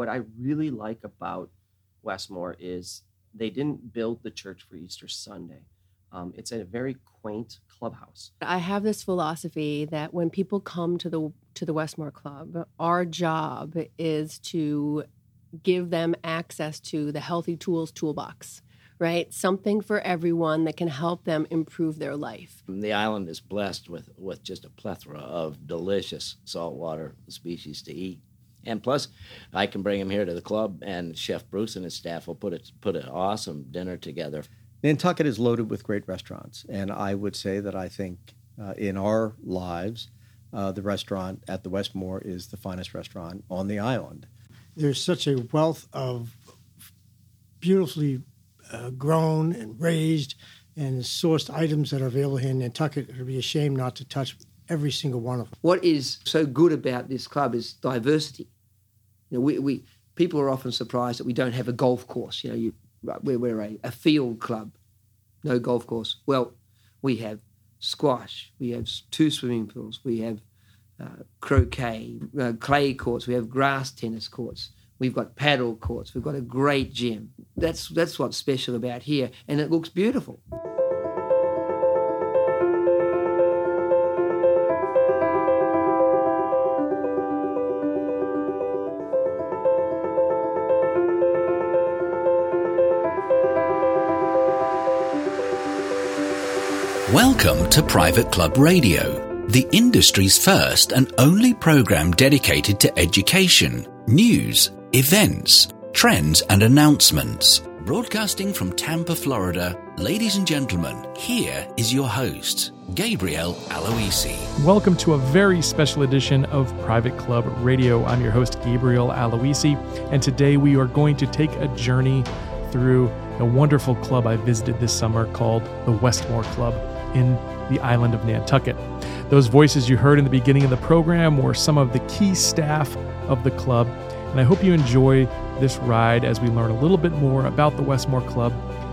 what I really like about Westmoor is they didn't build the church for Easter Sunday. Um, it's a very quaint clubhouse. I have this philosophy that when people come to the to the Westmoor Club, our job is to give them access to the Healthy Tools Toolbox, right? Something for everyone that can help them improve their life. The island is blessed with, with just a plethora of delicious saltwater species to eat. And plus, I can bring him here to the club, and Chef Bruce and his staff will put it put an awesome dinner together. Nantucket is loaded with great restaurants, and I would say that I think uh, in our lives, uh, the restaurant at the Westmoor is the finest restaurant on the island. There's such a wealth of beautifully uh, grown and raised and sourced items that are available here in Nantucket. It would be a shame not to touch every single one of them. What is so good about this club is diversity. You know, we, we people are often surprised that we don't have a golf course. You know, you, we're, we're a, a field club, no golf course. Well, we have squash, we have two swimming pools, we have uh, croquet, uh, clay courts, we have grass tennis courts. We've got paddle courts. We've got a great gym. That's that's what's special about here, and it looks beautiful. Welcome to Private Club Radio, the industry's first and only program dedicated to education, news, events, trends, and announcements. Broadcasting from Tampa, Florida, ladies and gentlemen, here is your host, Gabriel Aloisi. Welcome to a very special edition of Private Club Radio. I'm your host, Gabriel Aloisi, and today we are going to take a journey through a wonderful club I visited this summer called the Westmoor Club in the island of Nantucket. Those voices you heard in the beginning of the program were some of the key staff of the club, and I hope you enjoy this ride as we learn a little bit more about the Westmoor Club,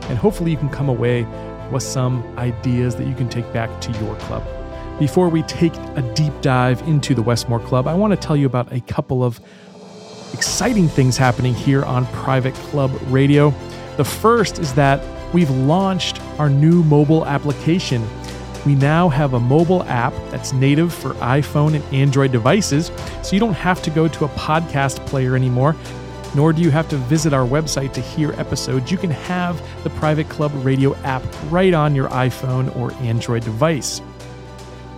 and hopefully you can come away with some ideas that you can take back to your club. Before we take a deep dive into the Westmoor Club, I want to tell you about a couple of exciting things happening here on Private Club Radio. The first is that we've launched our new mobile application. We now have a mobile app that's native for iPhone and Android devices, so you don't have to go to a podcast player anymore, nor do you have to visit our website to hear episodes. You can have the Private Club Radio app right on your iPhone or Android device.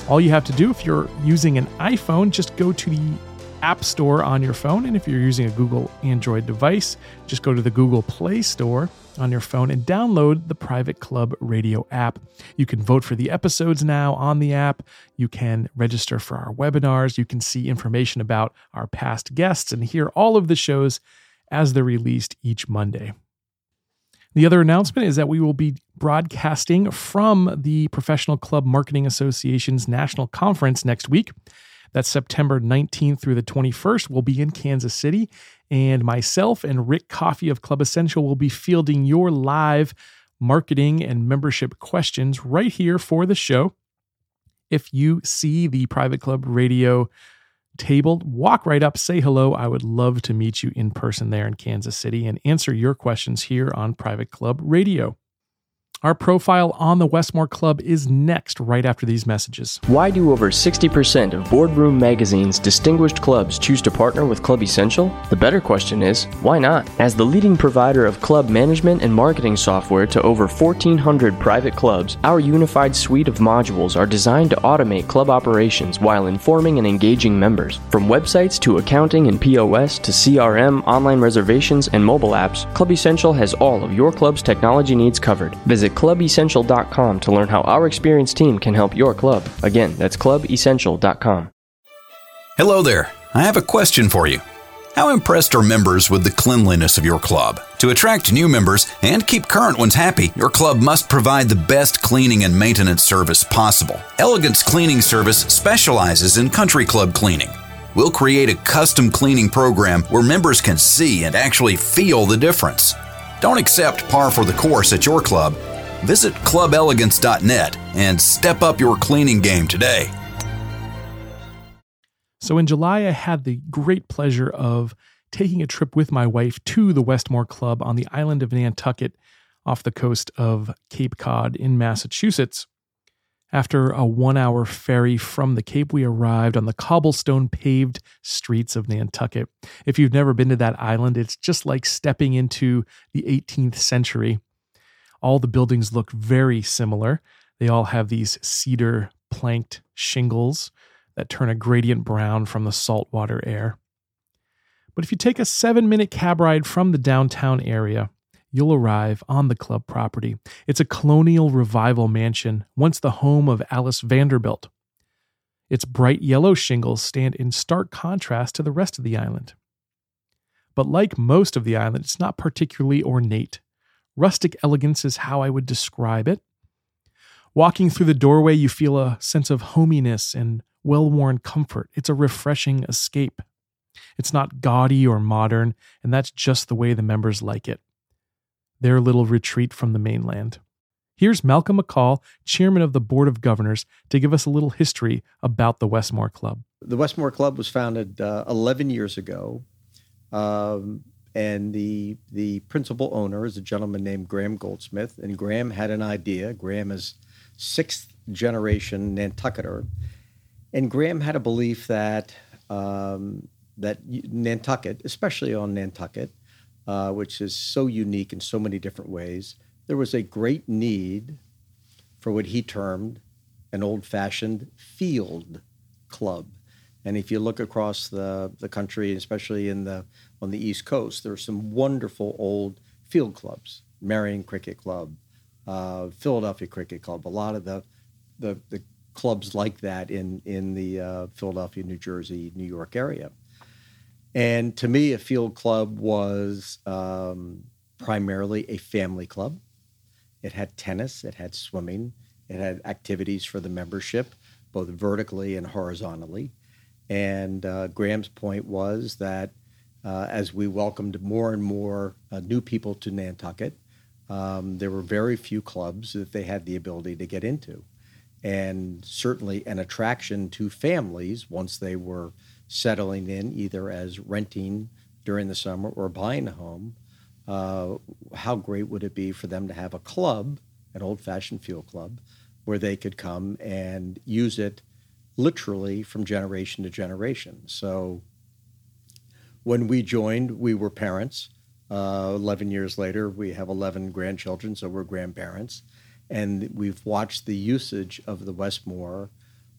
All you have to do if you're using an iPhone, just go to the App Store on your phone. And if you're using a Google Android device, just go to the Google Play Store on your phone and download the Private Club Radio app. You can vote for the episodes now on the app. You can register for our webinars. You can see information about our past guests and hear all of the shows as they're released each Monday. The other announcement is that we will be broadcasting from the Professional Club Marketing Association's National Conference next week. That's September 19th through the 21st. We'll be in Kansas City, and myself and Rick Coffee of Club Essential will be fielding your live marketing and membership questions right here for the show. If you see the Private Club Radio table, walk right up, say hello. I would love to meet you in person there in Kansas City and answer your questions here on Private Club Radio. Our profile on the Westmoor Club is next, right after these messages. Why do over 60% of Boardroom Magazine's distinguished clubs choose to partner with Club Essential? The better question is, why not? As the leading provider of club management and marketing software to over 1,400 private clubs, our unified suite of modules are designed to automate club operations while informing and engaging members. From websites to accounting and POS to CRM, online reservations, and mobile apps, Club Essential has all of your club's technology needs covered. Visit Visit clubessential.com to learn how our experienced team can help your club. Again, that's clubessential.com. Hello there. I have a question for you. How impressed are members with the cleanliness of your club? To attract new members and keep current ones happy, your club must provide the best cleaning and maintenance service possible. Elegance Cleaning Service specializes in country club cleaning. We'll create a custom cleaning program where members can see and actually feel the difference. Don't accept par for the course at your club Visit clubelegance.net and step up your cleaning game today. So, in July, I had the great pleasure of taking a trip with my wife to the Westmoor Club on the island of Nantucket off the coast of Cape Cod in Massachusetts. After a one hour ferry from the Cape, we arrived on the cobblestone paved streets of Nantucket. If you've never been to that island, it's just like stepping into the 18th century. All the buildings look very similar. They all have these cedar planked shingles that turn a gradient brown from the saltwater air. But if you take a seven minute cab ride from the downtown area, you'll arrive on the club property. It's a colonial revival mansion, once the home of Alice Vanderbilt. Its bright yellow shingles stand in stark contrast to the rest of the island. But like most of the island, it's not particularly ornate. Rustic elegance is how I would describe it. Walking through the doorway, you feel a sense of hominess and well worn comfort. It's a refreshing escape. It's not gaudy or modern, and that's just the way the members like it their little retreat from the mainland. Here's Malcolm McCall, chairman of the Board of Governors, to give us a little history about the Westmoor Club. The Westmoor Club was founded uh, 11 years ago, um, and the the principal owner is a gentleman named Graham Goldsmith. And Graham had an idea. Graham is sixth generation Nantucketer, and Graham had a belief that um, that Nantucket, especially on Nantucket, uh, which is so unique in so many different ways. There was a great need for what he termed an old fashioned field club. And if you look across the, the country, especially in the, on the East Coast, there are some wonderful old field clubs Merion Cricket Club, uh, Philadelphia Cricket Club, a lot of the, the, the clubs like that in, in the uh, Philadelphia, New Jersey, New York area. And to me, a field club was um, primarily a family club. It had tennis, it had swimming, it had activities for the membership, both vertically and horizontally. And uh, Graham's point was that uh, as we welcomed more and more uh, new people to Nantucket, um, there were very few clubs that they had the ability to get into. And certainly an attraction to families once they were settling in either as renting during the summer or buying a home, uh, how great would it be for them to have a club, an old fashioned field club, where they could come and use it literally from generation to generation? So when we joined, we were parents. Uh, 11 years later, we have 11 grandchildren, so we're grandparents. And we've watched the usage of the Westmoor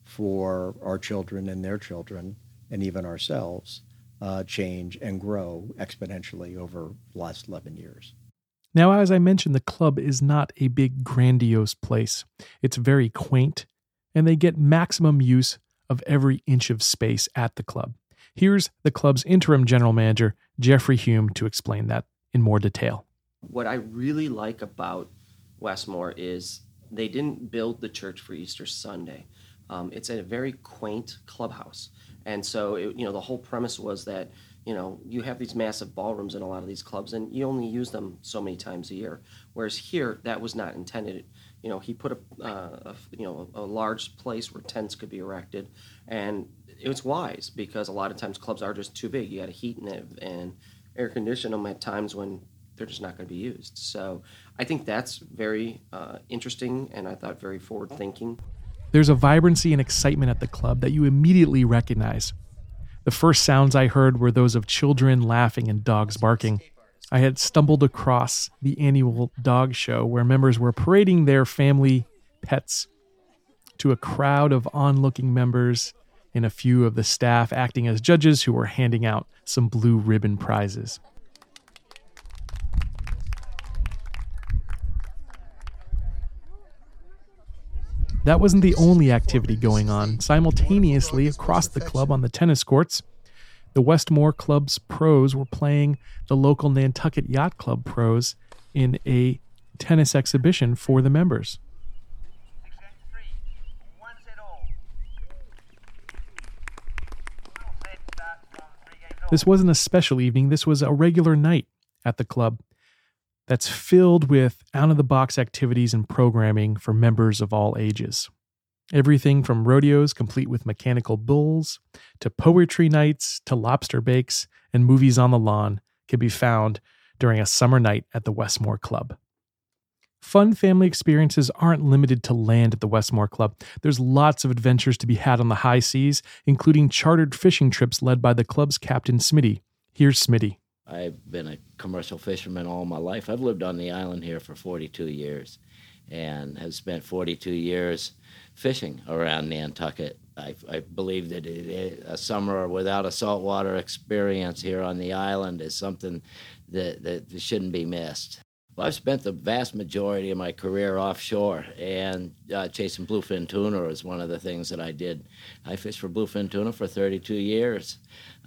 for our children and their children and even ourselves uh, change and grow exponentially over the last 11 years. Now, as I mentioned, the club is not a big, grandiose place. It's very quaint, and they get maximum use of every inch of space at the club. Here's the club's interim general manager, Jeffrey Hume, to explain that in more detail. What I really like about Westmoor is they didn't build the church for Easter Sunday. Um, it's a very quaint clubhouse. And so, it, you know, the whole premise was that, you know, you have these massive ballrooms in a lot of these clubs and you only use them so many times a year. Whereas here, that was not intended. You know, he put a, uh, a you know, a large place where tents could be erected. And it was wise because a lot of times clubs are just too big. You got to heat and, and air condition them at times when they're just not going to be used. So I think that's very uh, interesting and I thought very forward thinking. There's a vibrancy and excitement at the club that you immediately recognize. The first sounds I heard were those of children laughing and dogs barking. I had stumbled across the annual dog show where members were parading their family pets to a crowd of onlooking members and a few of the staff acting as judges who were handing out some blue ribbon prizes. That wasn't the only activity going on. Simultaneously, across the club on the tennis courts, the Westmoor Club's pros were playing the local Nantucket Yacht Club pros in a tennis exhibition for the members. This wasn't a special evening, this was a regular night at the club that's filled with out of the box activities and programming for members of all ages. Everything from rodeos complete with mechanical bulls to poetry nights to lobster bakes and movies on the lawn can be found during a summer night at the Westmoor Club. Fun family experiences aren't limited to land at the Westmoor Club. There's lots of adventures to be had on the high seas, including chartered fishing trips led by the club's captain, Smitty. Here's Smitty. I've been a commercial fisherman all my life. I've lived on the island here for 42 years and have spent 42 years fishing around Nantucket. I, I believe that it, a summer without a saltwater experience here on the island is something that, that shouldn't be missed. Well, I've spent the vast majority of my career offshore, and uh, chasing bluefin tuna is one of the things that I did. I fished for bluefin tuna for 32 years.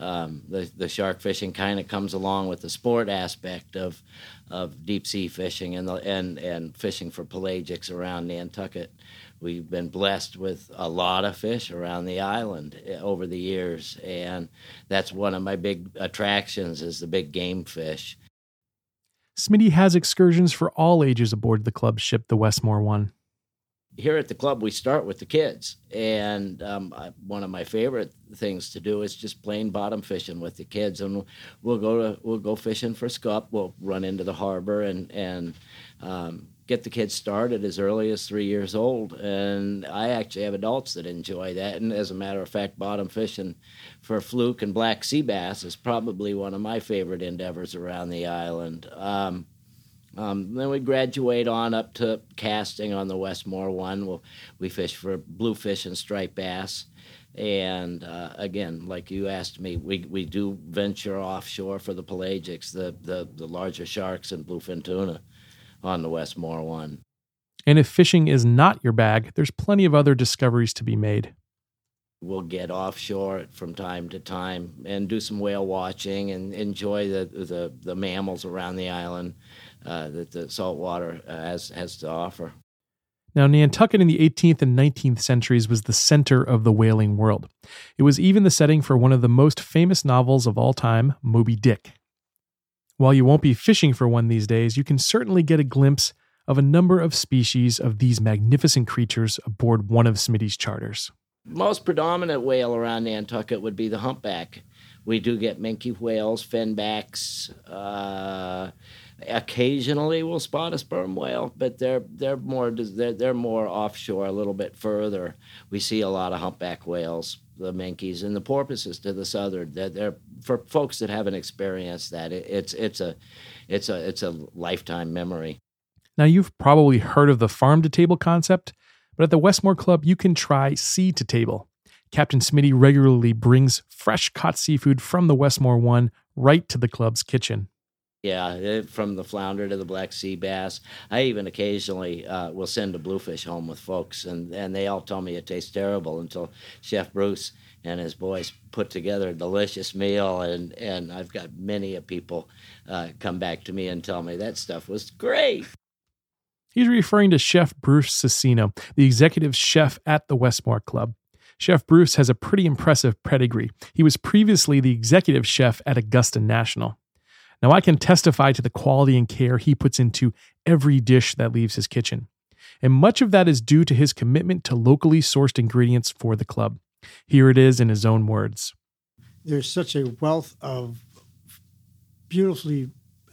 Um, the, the shark fishing kind of comes along with the sport aspect of, of deep sea fishing and, the, and, and fishing for pelagics around Nantucket. We've been blessed with a lot of fish around the island eh, over the years, and that's one of my big attractions is the big game fish. Smitty has excursions for all ages aboard the club ship, the Westmoor One. Here at the club, we start with the kids, and um, I, one of my favorite things to do is just plain bottom fishing with the kids, and we'll go to we'll go fishing for scup. We'll run into the harbor and and um, get the kids started as early as three years old. And I actually have adults that enjoy that. And as a matter of fact, bottom fishing for fluke and black sea bass is probably one of my favorite endeavors around the island. Um, um, then we graduate on up to casting on the Westmoor one. We'll, we fish for bluefish and striped bass. And uh, again, like you asked me, we, we do venture offshore for the pelagics, the, the, the larger sharks and bluefin tuna on the Westmoor one. And if fishing is not your bag, there's plenty of other discoveries to be made. We'll get offshore from time to time and do some whale watching and enjoy the, the, the mammals around the island uh, that the saltwater uh, has, has to offer. Now, Nantucket in the 18th and 19th centuries was the center of the whaling world. It was even the setting for one of the most famous novels of all time, Moby Dick. While you won't be fishing for one these days, you can certainly get a glimpse of a number of species of these magnificent creatures aboard one of Smitty's charters. Most predominant whale around Nantucket would be the humpback. We do get minke whales, finbacks. Uh, occasionally, we'll spot a sperm whale, but they're they're more they're, they're more offshore, a little bit further. We see a lot of humpback whales, the minkies and the porpoises to the southern. They're, they're for folks that haven't experienced that. It, it's it's a it's a it's a lifetime memory. Now you've probably heard of the farm to table concept, but at the Westmoor Club you can try sea to table. Captain Smitty regularly brings fresh caught seafood from the Westmoor One right to the club's kitchen. Yeah, eh, from the flounder to the black sea bass. I even occasionally uh, will send a bluefish home with folks, and, and they all tell me it tastes terrible until Chef Bruce and his boys put together a delicious meal. And, and I've got many of people uh, come back to me and tell me that stuff was great. He's referring to Chef Bruce Cicino, the executive chef at the Westmoor Club. Chef Bruce has a pretty impressive pedigree. He was previously the executive chef at Augusta National. Now, I can testify to the quality and care he puts into every dish that leaves his kitchen. And much of that is due to his commitment to locally sourced ingredients for the club. Here it is in his own words. There's such a wealth of beautifully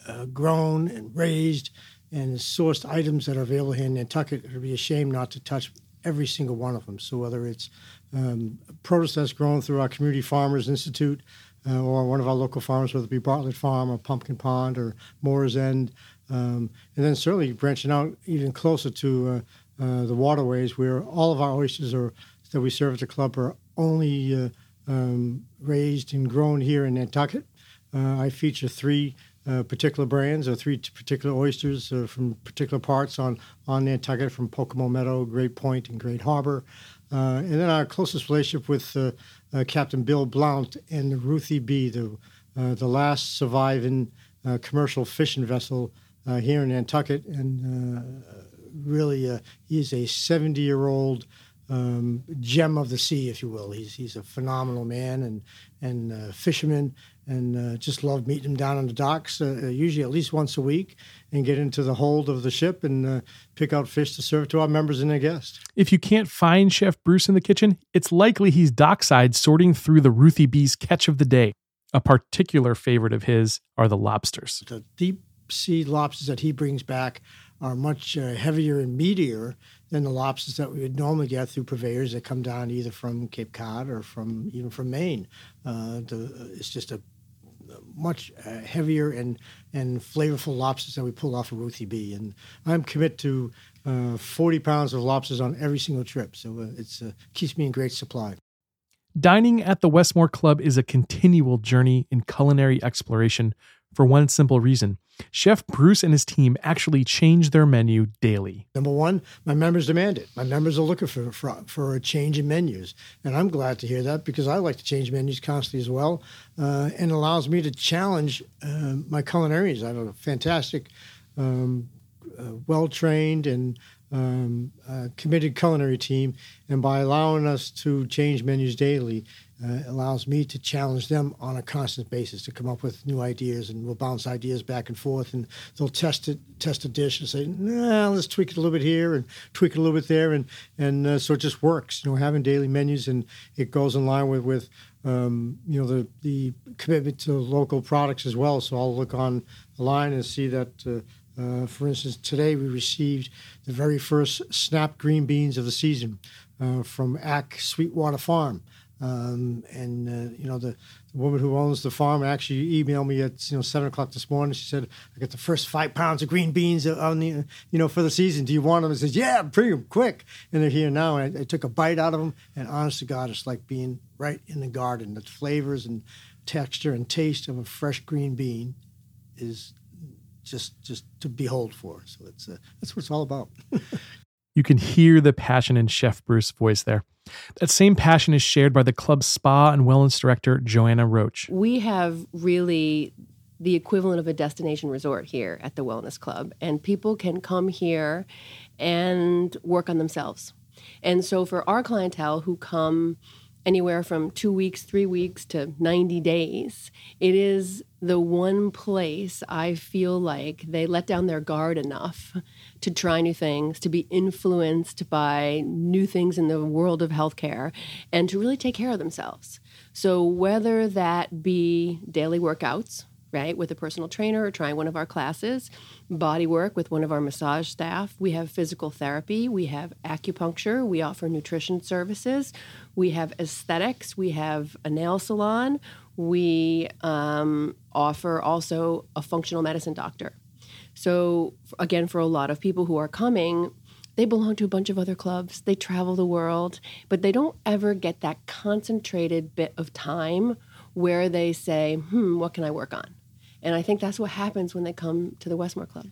uh, grown and raised and sourced items that are available here in Nantucket. It would be a shame not to touch every single one of them. So whether it's um, produce that's grown through our Community Farmers Institute, uh, or one of our local farms, whether it be Bartlett Farm or Pumpkin Pond or Moors End. Um, and then certainly branching out even closer to uh, uh, the waterways where all of our oysters are, that we serve at the club are only uh, um, raised and grown here in Nantucket. Uh, I feature three uh, particular brands or three particular oysters uh, from particular parts on, on Nantucket from Pocomo Meadow, Great Point, and Great Harbor. Uh, and then our closest relationship with Uh, Captain Bill Blount and Ruthie B, the, uh, the last surviving uh, commercial fishing vessel here in Nantucket. And really, he is a 70 year old um, gem of the sea, if you will. He's, he's a phenomenal man and, and uh, fisherman and uh, just love meeting them down on the docks, uh, usually at least once a week, and get into the hold of the ship and uh, pick out fish to serve to our members and their guests. If you can't find Chef Bruce in the kitchen, it's likely he's dockside sorting through the Ruthie B's catch of the day. A particular favorite of his are the lobsters. The deep sea lobsters that he brings back are much uh, heavier and meatier than the lobsters that we would normally get through purveyors that come down either from Cape Cod or from even from Maine. Uh, the, it's just a much uh, heavier and and flavorful lobsters that we pull off of Ruthie B. And I'm commit to uh, 40 pounds of lobsters on every single trip, so uh, it uh, keeps me in great supply. Dining at the Westmoor Club is a continual journey in culinary exploration for one simple reason. Chef Bruce and his team actually change their menu daily. Number one, my members demand it. My members are looking for, for, for a change in menus. And I'm glad to hear that because I like to change menus constantly as well. Uh, and allows me to challenge uh, my culinarians. I have a fantastic, um, uh, well trained, and um, uh, committed culinary team. And by allowing us to change menus daily, uh, allows me to challenge them on a constant basis to come up with new ideas, and we'll bounce ideas back and forth, and they'll test it, test a dish, and say, "Nah, let's tweak it a little bit here and tweak it a little bit there," and and uh, so it just works. You know, having daily menus, and it goes in line with with um, you know the the commitment to local products as well. So I'll look on the line and see that. Uh, for instance, today we received the very first snap green beans of the season uh, from Ack Sweetwater Farm. Um, and uh, you know the, the, woman who owns the farm actually emailed me at you know seven o'clock this morning. She said, "I got the first five pounds of green beans on the you know for the season. Do you want them?" I said, "Yeah, bring them quick." And they're here now. And I, I, took a bite out of them, and honest to God, it's like being right in the garden. The flavors and texture and taste of a fresh green bean is just just to behold for. So it's uh, that's what it's all about. you can hear the passion in Chef Bruce's voice there. That same passion is shared by the club's spa and wellness director, Joanna Roach. We have really the equivalent of a destination resort here at the Wellness Club, and people can come here and work on themselves. And so, for our clientele who come anywhere from two weeks, three weeks to 90 days. It is the one place I feel like they let down their guard enough to try new things, to be influenced by new things in the world of healthcare, and to really take care of themselves. So, whether that be daily workouts, right, with a personal trainer or trying one of our classes, body work with one of our massage staff. We have physical therapy. We have acupuncture. We offer nutrition services. We have aesthetics. We have a nail salon. We um, offer also a functional medicine doctor. So, again, for a lot of people who are coming, they belong to a bunch of other clubs. They travel the world, but they don't ever get that concentrated bit of time where they say, hmm, what can I work on? And I think that's what happens when they come to the Westmoor Club.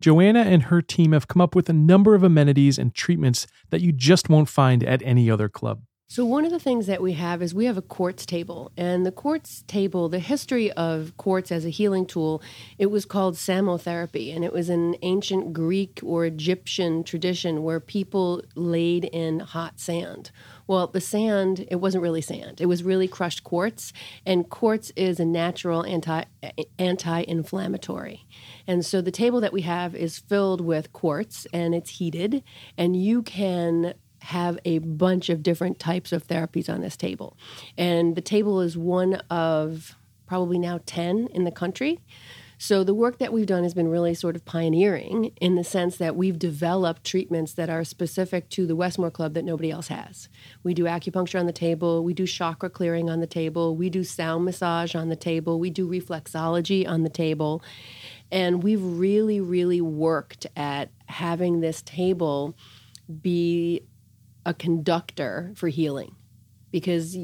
Joanna and her team have come up with a number of amenities and treatments that you just won't find at any other club. So, one of the things that we have is we have a quartz table. And the quartz table, the history of quartz as a healing tool, it was called psammotherapy. And it was an ancient Greek or Egyptian tradition where people laid in hot sand well, the sand, it wasn't really sand. It was really crushed quartz, and quartz is a natural anti anti-inflammatory. And so the table that we have is filled with quartz and it's heated and you can have a bunch of different types of therapies on this table. And the table is one of probably now 10 in the country. So the work that we've done has been really sort of pioneering in the sense that we've developed treatments that are specific to the Westmoor Club that nobody else has. We do acupuncture on the table, we do chakra clearing on the table, we do sound massage on the table, we do reflexology on the table. And we've really, really worked at having this table be a conductor for healing because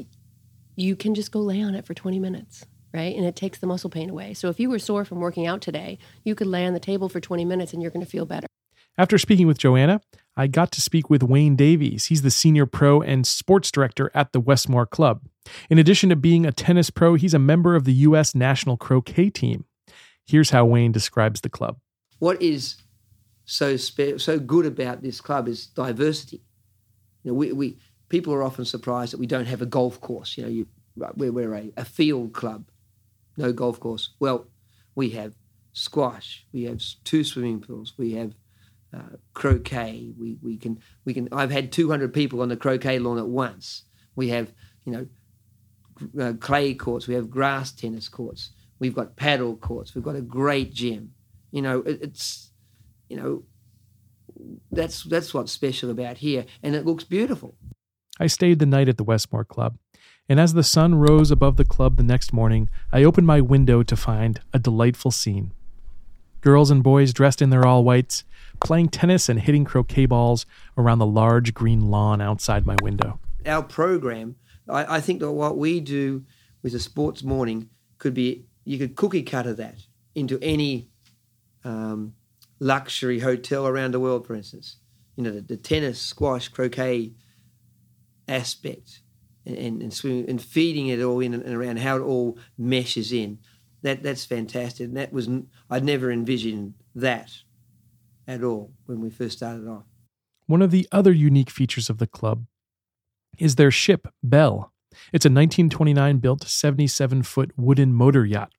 you can just go lay on it for 20 minutes right? And it takes the muscle pain away. So if you were sore from working out today, you could lay on the table for 20 minutes and you're going to feel better. After speaking with Joanna, I got to speak with Wayne Davies. He's the senior pro and sports director at the Westmoor Club. In addition to being a tennis pro, he's a member of the U.S. national croquet team. Here's how Wayne describes the club. What is so spe- so good about this club is diversity. You know, we, we people are often surprised that we don't have a golf course. You know, you, we're, we're a, a field club no golf course. Well, we have squash, we have two swimming pools, we have uh, croquet. We we can we can. I've had 200 people on the croquet lawn at once. We have you know uh, clay courts. We have grass tennis courts. We've got paddle courts. We've got a great gym. You know, it, it's you know that's that's what's special about here, and it looks beautiful. I stayed the night at the Westmoor Club, and as the sun rose above the club the next morning, I opened my window to find a delightful scene. Girls and boys dressed in their all whites, playing tennis and hitting croquet balls around the large green lawn outside my window. Our program, I, I think that what we do with a sports morning could be you could cookie cutter that into any um, luxury hotel around the world, for instance. You know, the, the tennis, squash, croquet aspect and, and, and, swimming, and feeding it all in and around how it all meshes in. That that's fantastic. And that was I'd never envisioned that at all when we first started off. One of the other unique features of the club is their ship, Belle. It's a 1929 built 77 foot wooden motor yacht.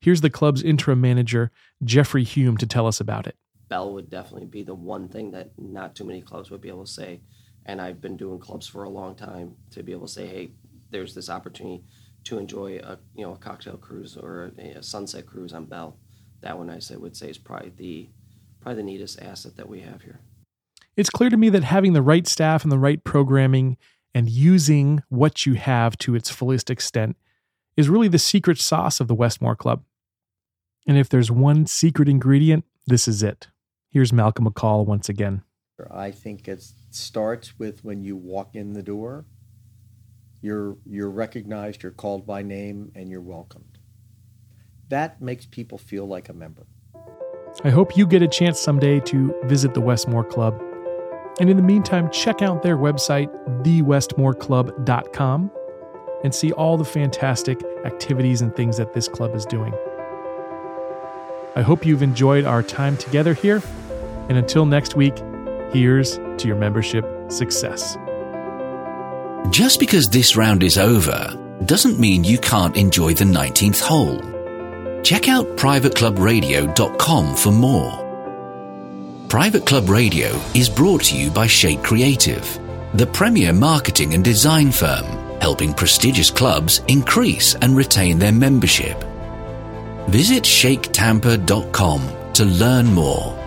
Here's the club's interim manager, Jeffrey Hume, to tell us about it. Belle would definitely be the one thing that not too many clubs would be able to say. And I've been doing clubs for a long time to be able to say, hey, there's this opportunity to enjoy a you know a cocktail cruise or a, a sunset cruise on Belle. That one I say would say is probably the probably the neatest asset that we have here. It's clear to me that having the right staff and the right programming and using what you have to its fullest extent is really the secret sauce of the Westmoor Club. And if there's one secret ingredient, this is it. Here's Malcolm McCall once again. I think it starts with when you walk in the door, you're you're recognized, you're called by name, and you're welcomed. That makes people feel like a member. I hope you get a chance someday to visit the Westmoor Club. And in the meantime, check out their website, thewestmoorclub.com, and see all the fantastic activities and things that this club is doing. I hope you've enjoyed our time together here. And until next week, here's to your membership success. Just because this round is over doesn't mean you can't enjoy the 19th hole. Check out privateclubradio.com for more. Private Club Radio is brought to you by Shake Creative, the premier marketing and design firm helping prestigious clubs increase and retain their membership. Visit shaketampa.com to learn more.